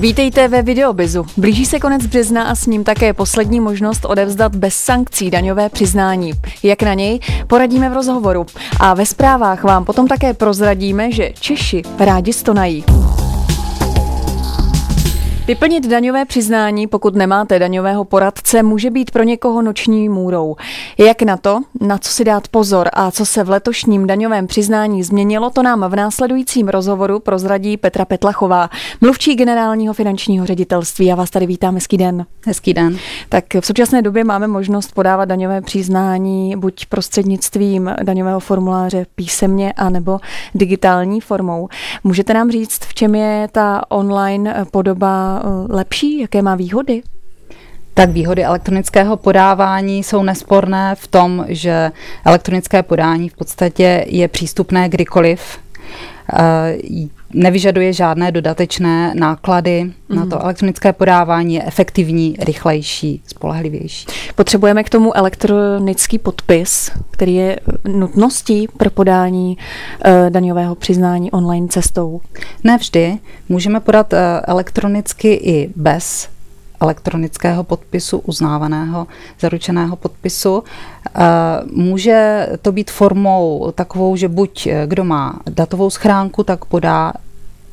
Vítejte ve Videobizu. Blíží se konec března a s ním také poslední možnost odevzdat bez sankcí daňové přiznání. Jak na něj, poradíme v rozhovoru. A ve zprávách vám potom také prozradíme, že Češi rádi stonají. Vyplnit daňové přiznání, pokud nemáte daňového poradce, může být pro někoho noční můrou. Jak na to, na co si dát pozor a co se v letošním daňovém přiznání změnilo, to nám v následujícím rozhovoru prozradí Petra Petlachová, mluvčí generálního finančního ředitelství. Já vás tady vítám, hezký den. Hezký den. Tak v současné době máme možnost podávat daňové přiznání buď prostřednictvím daňového formuláře písemně, anebo digitální formou. Můžete nám říct, v čem je ta online podoba lepší? Jaké má výhody? Tak výhody elektronického podávání jsou nesporné v tom, že elektronické podání v podstatě je přístupné kdykoliv. Eh, nevyžaduje žádné dodatečné náklady mm. na to mhm. elektronické podávání, je efektivní, rychlejší, spolehlivější. Potřebujeme k tomu elektronický podpis, který je nutností pro podání uh, daňového přiznání online cestou? Ne vždy. Můžeme podat uh, elektronicky i bez elektronického podpisu, uznávaného zaručeného podpisu. Eh, může to být formou takovou, že buď eh, kdo má datovou schránku, tak podá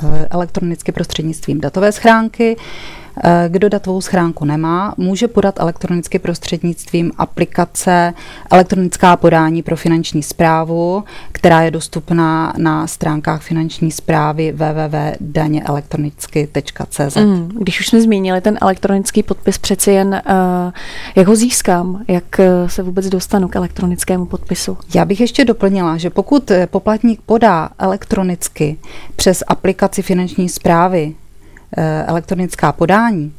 eh, elektronicky prostřednictvím datové schránky, kdo datovou schránku nemá, může podat elektronicky prostřednictvím aplikace elektronická podání pro finanční zprávu, která je dostupná na stránkách finanční zprávy www.daněelektronicky.cz. Mm, když už jsme zmínili ten elektronický podpis, přeci jen uh, jak ho získám, jak eh, se vůbec dostanu k elektronickému podpisu? Já bych ještě doplnila, že pokud poplatník podá elektronicky přes aplikaci finanční zprávy Eh, elektronická podání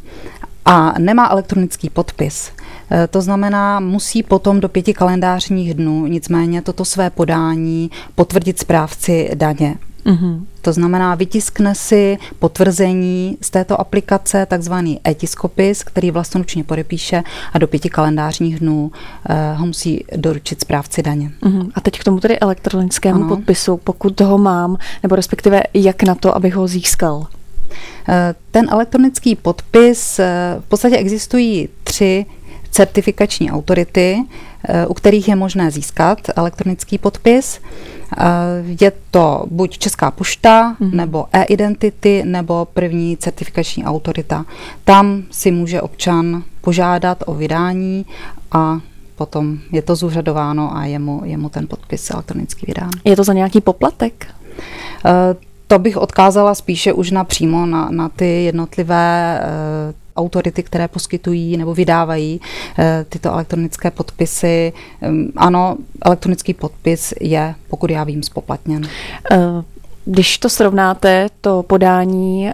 a nemá elektronický podpis, eh, to znamená, musí potom do pěti kalendářních dnů nicméně toto své podání potvrdit správci daně. Mm-hmm. To znamená, vytiskne si potvrzení z této aplikace, takzvaný etiskopis, který vlastnoručně podepíše a do pěti kalendářních dnů uh, ho musí doručit správci daně. Mm-hmm. A teď k tomu tedy elektronickému ano. podpisu, pokud ho mám, nebo respektive jak na to, abych ho získal? Eh, ten elektronický podpis, eh, v podstatě existují tři certifikační autority, eh, u kterých je možné získat elektronický podpis. Je to buď Česká pošta, mm-hmm. nebo e-identity, nebo první certifikační autorita. Tam si může občan požádat o vydání a potom je to zúřadováno a je mu, je mu ten podpis elektronicky vydán. Je to za nějaký poplatek? To bych odkázala spíše už na přímo na, na ty jednotlivé uh, autority, které poskytují nebo vydávají uh, tyto elektronické podpisy. Um, ano, elektronický podpis je, pokud já vím, spoplatněn. Uh. Když to srovnáte, to podání e,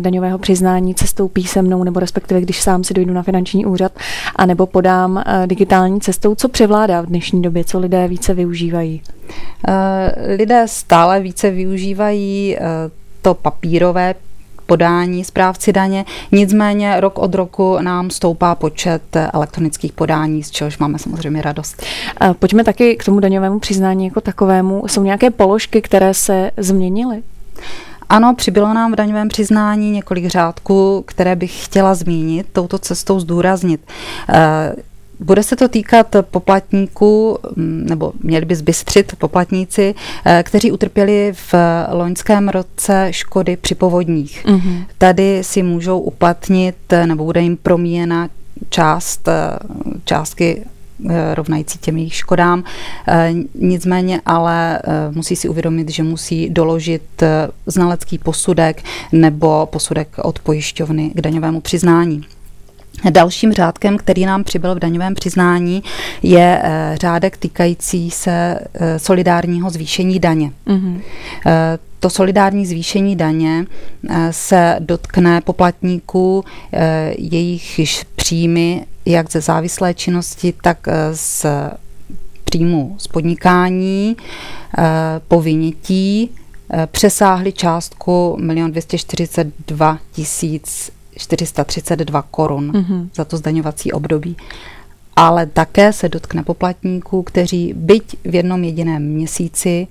daňového přiznání cestou písemnou, nebo respektive když sám si dojdu na finanční úřad, anebo podám e, digitální cestou, co převládá v dnešní době, co lidé více využívají? E, lidé stále více využívají to papírové podání správci daně. Nicméně rok od roku nám stoupá počet elektronických podání, z čehož máme samozřejmě radost. Pojďme taky k tomu daňovému přiznání jako takovému. Jsou nějaké položky, které se změnily? Ano, přibylo nám v daňovém přiznání několik řádků, které bych chtěla zmínit, touto cestou zdůraznit. Bude se to týkat poplatníků, mm, nebo měli by zbystřit poplatníci, eh, kteří utrpěli v loňském roce škody při povodních. Mm-hmm. Tady si můžou uplatnit, nebo bude jim promíjena část eh, částky eh, rovnající těm jejich škodám. Nicméně ale musí si uvědomit, že musí doložit znalecký posudek nebo posudek od pojišťovny k daňovému přiznání. Dalším řádkem, který nám přibyl v daňovém přiznání, je eh, řádek týkající se eh, solidárního zvýšení daně. Mm-hmm. To solidární zvýšení daně se dotkne poplatníků, jejich příjmy jak ze závislé činnosti, tak z příjmu z podnikání po vynětí přesáhly částku 1 242 000 432 korun mm-hmm. za to zdaňovací období. Ale také se dotkne poplatníků, kteří byť v jednom jediném měsíci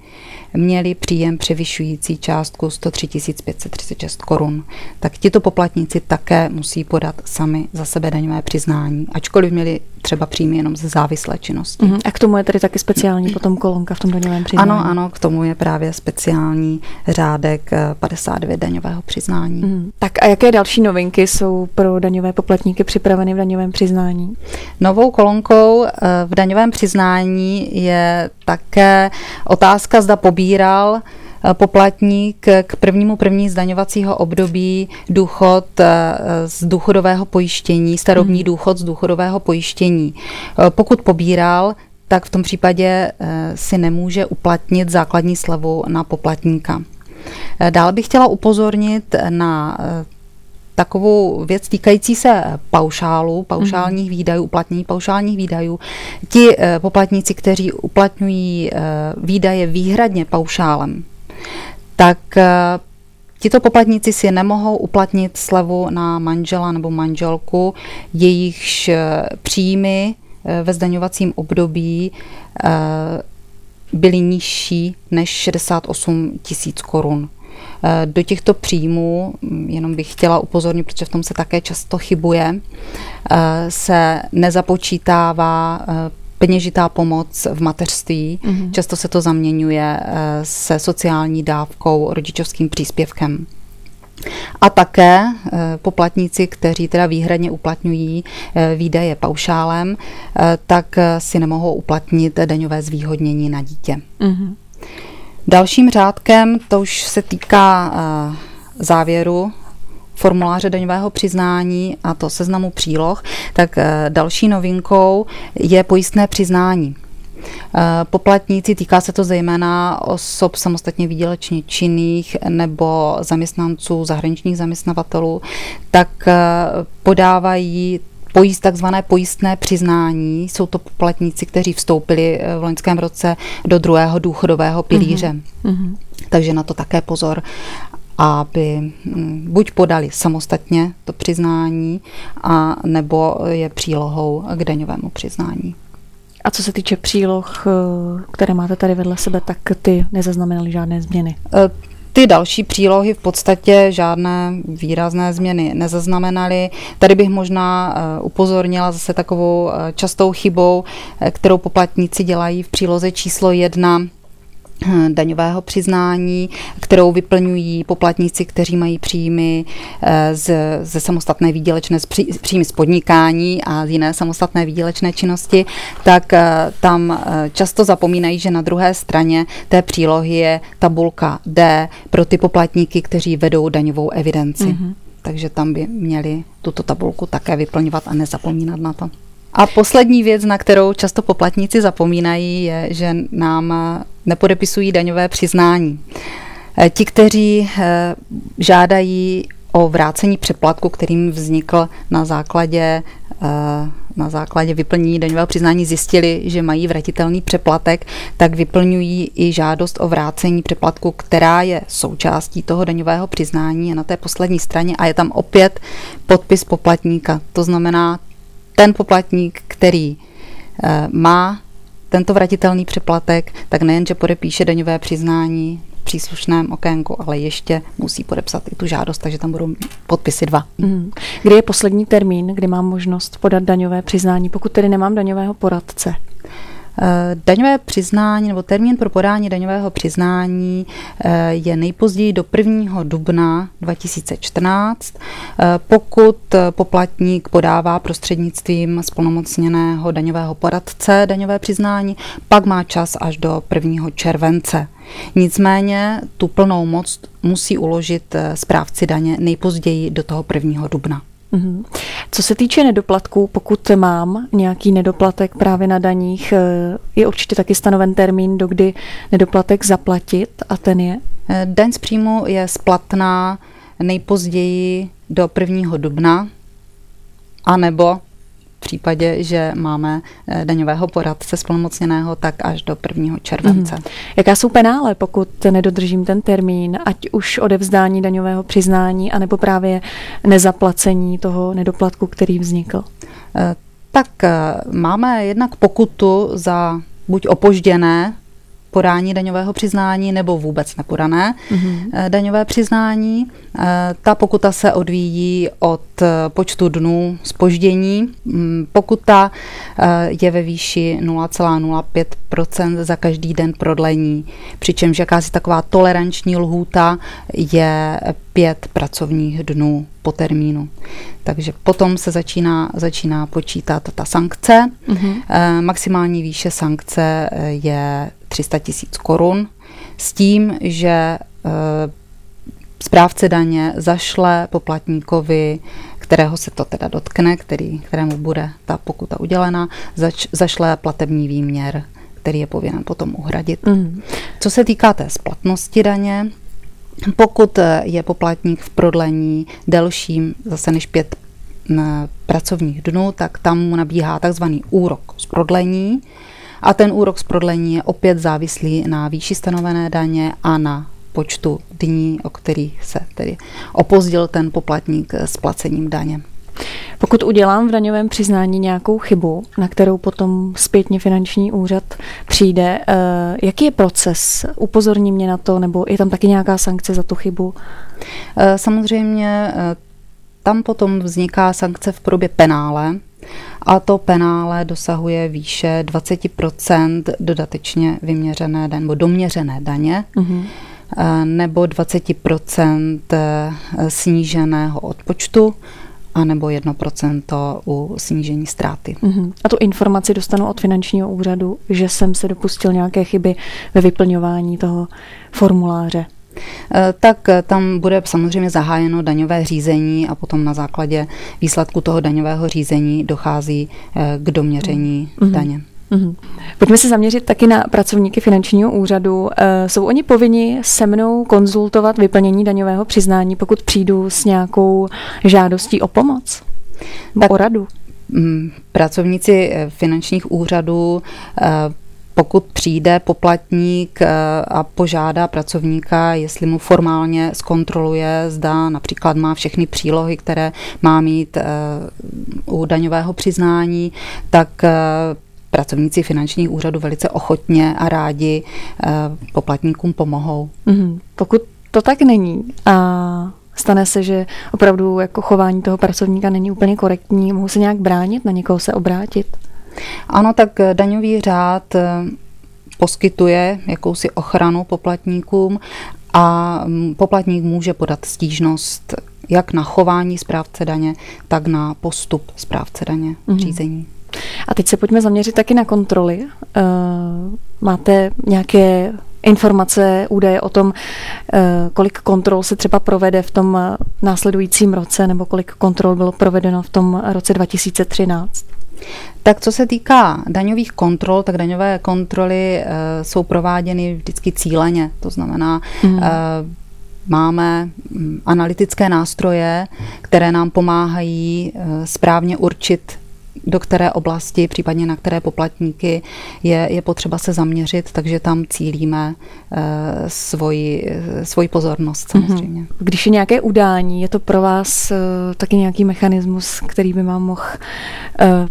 měli příjem převyšující částku 103 536 korun. Tak tito poplatníci také musí podat sami za sebe daňové přiznání, ačkoliv měli třeba příjmy jenom ze závislé činnosti. Uh-huh. A k tomu je tedy taky speciální potom kolonka v tom daňovém přiznání? Ano, ano, k tomu je právě speciální řádek 59 eh, daňového přiznání. Uh-huh. Tak a jaké další novinky jsou pro daňové poplatníky připraveny v daňovém přiznání? Novou kolonkou eh, v daňovém přiznání je také otázka, zda pobíral eh, poplatník k prvnímu první zdaňovacího období důchod eh, z důchodového pojištění, starobní hmm. důchod z důchodového pojištění. Pokud pobíral, tak v tom případě si nemůže uplatnit základní slevu na poplatníka. Dále bych chtěla upozornit na takovou věc týkající se paušálu, paušálních mm. výdajů, uplatnění paušálních výdajů. Ti eh, poplatníci, kteří uplatňují eh, výdaje výhradně paušálem, tak eh, Tito poplatníci si nemohou uplatnit slevu na manžela nebo manželku, jejichž příjmy ve zdaňovacím období byly nižší než 68 tisíc korun. Eh, do těchto příjmů, mm, jenom bych chtěla upozornit, protože v tom se také často chybuje, eh, se nezapočítává eh, peněžitá pomoc v mateřství. Mm-hmm. Často se to zaměňuje se sociální dávkou, rodičovským příspěvkem. A také poplatníci, kteří teda výhradně uplatňují výdaje paušálem, tak si nemohou uplatnit daňové zvýhodnění na dítě. Mm-hmm. Dalším řádkem, to už se týká uh, závěru formuláře daňového přiznání a to seznamu příloh, tak uh, další novinkou je pojistné přiznání. Eh, poplatníci, týká se to zejména osob samostatně výdělečně činných nebo zaměstnanců zahraničních zaměstnavatelů, tak podávají pojist, takzvané pojistné přiznání. Jsou to poplatníci, kteří vstoupili eh, v loňském roce do druhého důchodového pilíře. Mm-hmm. Takže na to také pozor aby hm, buď podali samostatně to přiznání, a nebo je přílohou k daňovému přiznání. A co se týče příloh, eh, které máte tady vedle sebe, tak ty nezaznamenaly žádné změny? Ty další přílohy v podstatě žádné výrazné změny nezaznamenaly. Tady bych možná eh, upozornila zase takovou eh, častou chybou, eh, kterou poplatníci dělají v příloze číslo jedna daňového přiznání, kterou vyplňují poplatníci, kteří mají příjmy eh, z, ze samostatné výdělečné, z příjmy z podnikání a z jiné samostatné výdělečné činnosti, tak eh, tam eh, často zapomínají, že na druhé straně té přílohy je tabulka D pro ty poplatníky, kteří vedou daňovou evidenci. Mm-hmm. Takže tam by měli tuto tabulku také vyplňovat a nezapomínat na to. A poslední věc, na kterou často poplatníci zapomínají, je, že nám nepodepisují daňové přiznání. Eh, ti, kteří eh, žádají o vrácení přeplatku, kterým vznikl na základě eh, na základě vyplnění daňového přiznání zjistili, že mají vratitelný přeplatek, tak vyplňují i žádost o vrácení přeplatku, která je součástí toho daňového přiznání na té poslední straně a je tam opět podpis poplatníka. To znamená, ten poplatník, který eh, má tento vratitelný přeplatek, tak nejenže podepíše daňové přiznání v příslušném okénku, ale ještě musí podepsat i tu žádost, takže tam budou podpisy dva. Mm. Kdy je poslední termín, kdy mám možnost podat daňové přiznání, pokud tedy nemám daňového poradce? Eh, daňové přiznání nebo termín pro podání daňového přiznání eh, je nejpozději do 1. dubna 2014. Eh, pokud poplatník podává prostřednictvím splnomocněného daňového poradce daňové přiznání, pak má čas až do 1. července. Nicméně tu plnou moc musí uložit správci daně nejpozději do toho 1. dubna. Mhm. Co se týče nedoplatků, pokud mám nějaký nedoplatek právě na daních, eh, je určitě taky stanoven termín, do kdy nedoplatek zaplatit a ten je? Eh, daň z příjmu je splatná nejpozději do 1. dubna, anebo případě, že máme eh, daňového poradce splnomocněného, tak až do 1. července. Mm. Jaká jsou penále, pokud nedodržím ten termín, ať už odevzdání daňového přiznání, anebo právě nezaplacení toho nedoplatku, který vznikl? Eh, Tak máme jednak pokutu za buď opožděné podání daňového přiznání nebo vůbec nepodané mm-hmm. daňové přiznání. Eh, ta pokuta se odvíjí od eh, počtu dnů spoždění. Mm, pokuta je ve výši 0,05% za každý den prodlení, přičemž jakási taková toleranční lhůta je pět pracovních dnů po termínu. Takže potom se začíná, začíná počítat ta sankce. Mm-hmm. Maximální výše sankce je 300 tisíc korun s tím, že eh, správce daně zašle poplatníkovi, kterého se to teda dotkne, který, kterému bude ta pokuta udělena, zač, zašle platební výměr, který je povinen potom uhradit. Mm. Co se týká té splatnosti daně, pokud je poplatník v prodlení delším zase než pět pracovních dnů, tak tam mu nabíhá takzvaný úrok z prodlení, a ten úrok z prodlení je opět závislý na výši stanovené daně a na počtu dní, o kterých se tedy opozdil ten poplatník s placením daně. Pokud udělám v daňovém přiznání nějakou chybu, na kterou potom zpětně finanční úřad přijde, eh, jaký je proces? Upozorní mě na to, nebo je tam taky nějaká sankce za tu chybu? Eh, samozřejmě eh, tam potom vzniká sankce v podobě penále, a to penále dosahuje výše 20% dodatečně vyměřené daně nebo doměřené daně. Mm-hmm nebo 20% eh, sníženého odpočtu a nebo 1% u snížení ztráty. Uh-huh. A tu informaci dostanu od finančního úřadu, že jsem se dopustil nějaké chyby ve vyplňování toho formuláře. Eh, tak eh, tam bude samozřejmě zahájeno daňové řízení a potom na základě výsledku toho daňového řízení dochází eh, k doměření mm-hmm. daně. Mm-hmm. Pojďme se zaměřit taky na pracovníky finančního úřadu. Jsou oni povinni se mnou konzultovat vyplnění daňového přiznání, pokud přijdu s nějakou žádostí o pomoc? Tak, o radu? Pracovníci finančních úřadů pokud přijde poplatník eh, a požádá pracovníka, jestli mu formálně zkontroluje, zda například má všechny přílohy, které má mít eh, u daňového přiznání, tak eh, pracovníci finančních úřadů velice ochotně a rádi poplatníkům pomohou. Mm-hmm. Pokud to tak není a stane se, že opravdu jako chování toho pracovníka není úplně korektní, mohu se nějak bránit, na někoho se obrátit? Ano, tak daňový řád eh, poskytuje jakousi ochranu poplatníkům a mm, poplatník může podat stížnost jak na chování správce daně, tak na postup správce daně v mm-hmm. řízení. A teď se pojďme zaměřit taky na kontroly. Eh, máte nějaké informace, údaje o tom, eh, kolik kontrol se třeba provede v tom následujícím roce, nebo kolik kontrol bylo provedeno v tom roce 2013? Tak co se týká daňových kontrol, tak daňové kontroly e, jsou prováděny vždycky cíleně. To znamená, mm. e, máme mm, analytické nástroje, které nám pomáhají e, správně určit do které oblasti, případně na které poplatníky je, je potřeba se zaměřit, takže tam cílíme e, svoji, svoji pozornost mhm. samozřejmě. Když je nějaké udání, je to pro vás e, taky nějaký mechanismus, který by vám mohl e,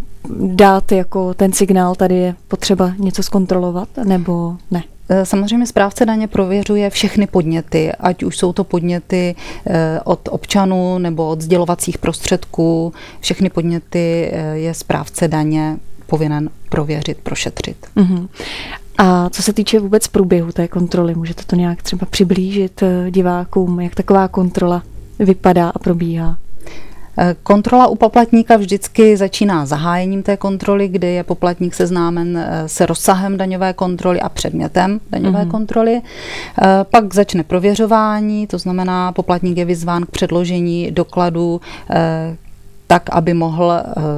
dát jako ten signál, tady je potřeba něco zkontrolovat, nebo ne? E, samozřejmě správce daně prověřuje všechny podněty, ať už jsou to podněty e, od občanů nebo od sdělovacích prostředků. Všechny podněty e, je správce daně povinen prověřit, prošetřit. Uh-huh. A co se týče vůbec průběhu té kontroly, můžete to nějak třeba přiblížit divákům, jak taková kontrola vypadá a probíhá? Eh, kontrola u poplatníka vždycky začíná zahájením té kontroly, kdy je poplatník seznámen eh, se rozsahem daňové kontroly a předmětem daňové mm-hmm. kontroly. Eh, pak začne prověřování, to znamená, poplatník je vyzván k předložení dokladu tak, aby mohl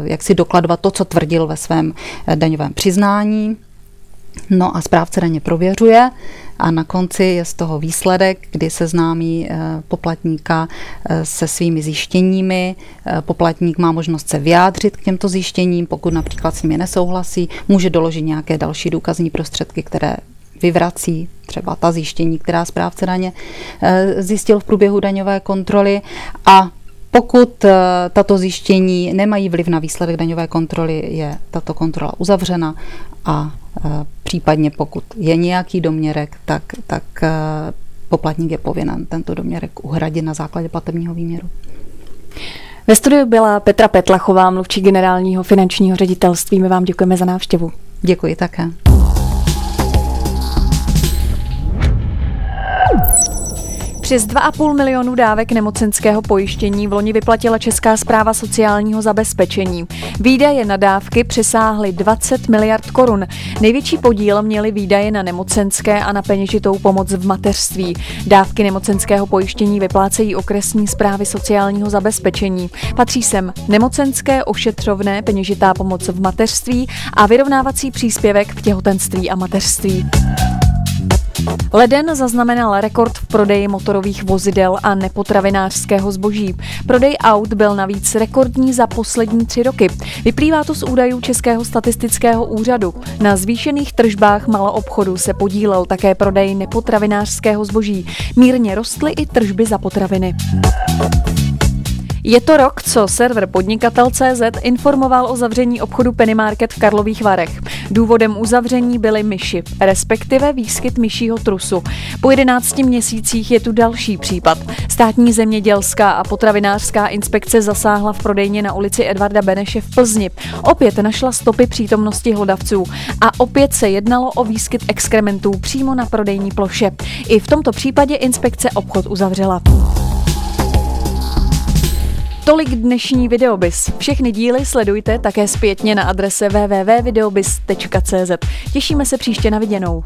jak si dokladovat to, co tvrdil ve svém daňovém přiznání. No a správce daně prověřuje a na konci je z toho výsledek, kdy se známí eh, poplatníka eh, se svými zjištěními. Eh, poplatník má možnost se vyjádřit k těmto zjištěním, pokud například s nimi nesouhlasí, může doložit nějaké další důkazní prostředky, které vyvrací třeba ta zjištění, která správce daně zjistil v průběhu daňové kontroly a Pokud tato zjištění nemají vliv na výsledek daňové kontroly, je tato kontrola uzavřena a případně pokud je nějaký doměrek, tak, tak eh, poplatník je povinen tento doměrek uhradit na základě platebního výměru. Ve studiu byla Petra Petlachová, mluvčí generálního finančního ředitelství. My vám děkujeme za návštěvu. Děkuji také. Přes 2,5 milionu dávek nemocenského pojištění v loni vyplatila Česká zpráva sociálního zabezpečení. Výdaje na dávky přesáhly 20 miliard korun. Největší podíl měly výdaje na nemocenské a na peněžitou pomoc v mateřství. Dávky nemocenského pojištění vyplácejí okresní zprávy sociálního zabezpečení. Patří sem nemocenské, ošetřovné, peněžitá pomoc v mateřství a vyrovnávací příspěvek v těhotenství a mateřství. Leden zaznamenal rekord v prodeji motorových vozidel a nepotravinářského zboží. Prodej aut byl navíc rekordní za poslední tři roky. Vyplývá to z údajů Českého statistického úřadu. Na zvýšených tržbách maloobchodu se podílel také prodej nepotravinářského zboží. Mírně rostly i tržby za potraviny. Je to rok, co server podnikatel.cz informoval o zavření obchodu Penny Market v Karlových Varech. Důvodem uzavření byly myši, respektive výskyt myšího trusu. Po 11 měsících je tu další případ. Státní zemědělská a potravinářská inspekce zasáhla v prodejně na ulici Edvarda Beneše v Plzni. Opět našla stopy přítomnosti hlodavců a opět se jednalo o výskyt exkrementů přímo na prodejní ploše. I v tomto případě inspekce obchod uzavřela. Tolik dnešní videobis. Všechny díly sledujte také zpětně na adrese www.videobis.cz. Těšíme se příště na viděnou.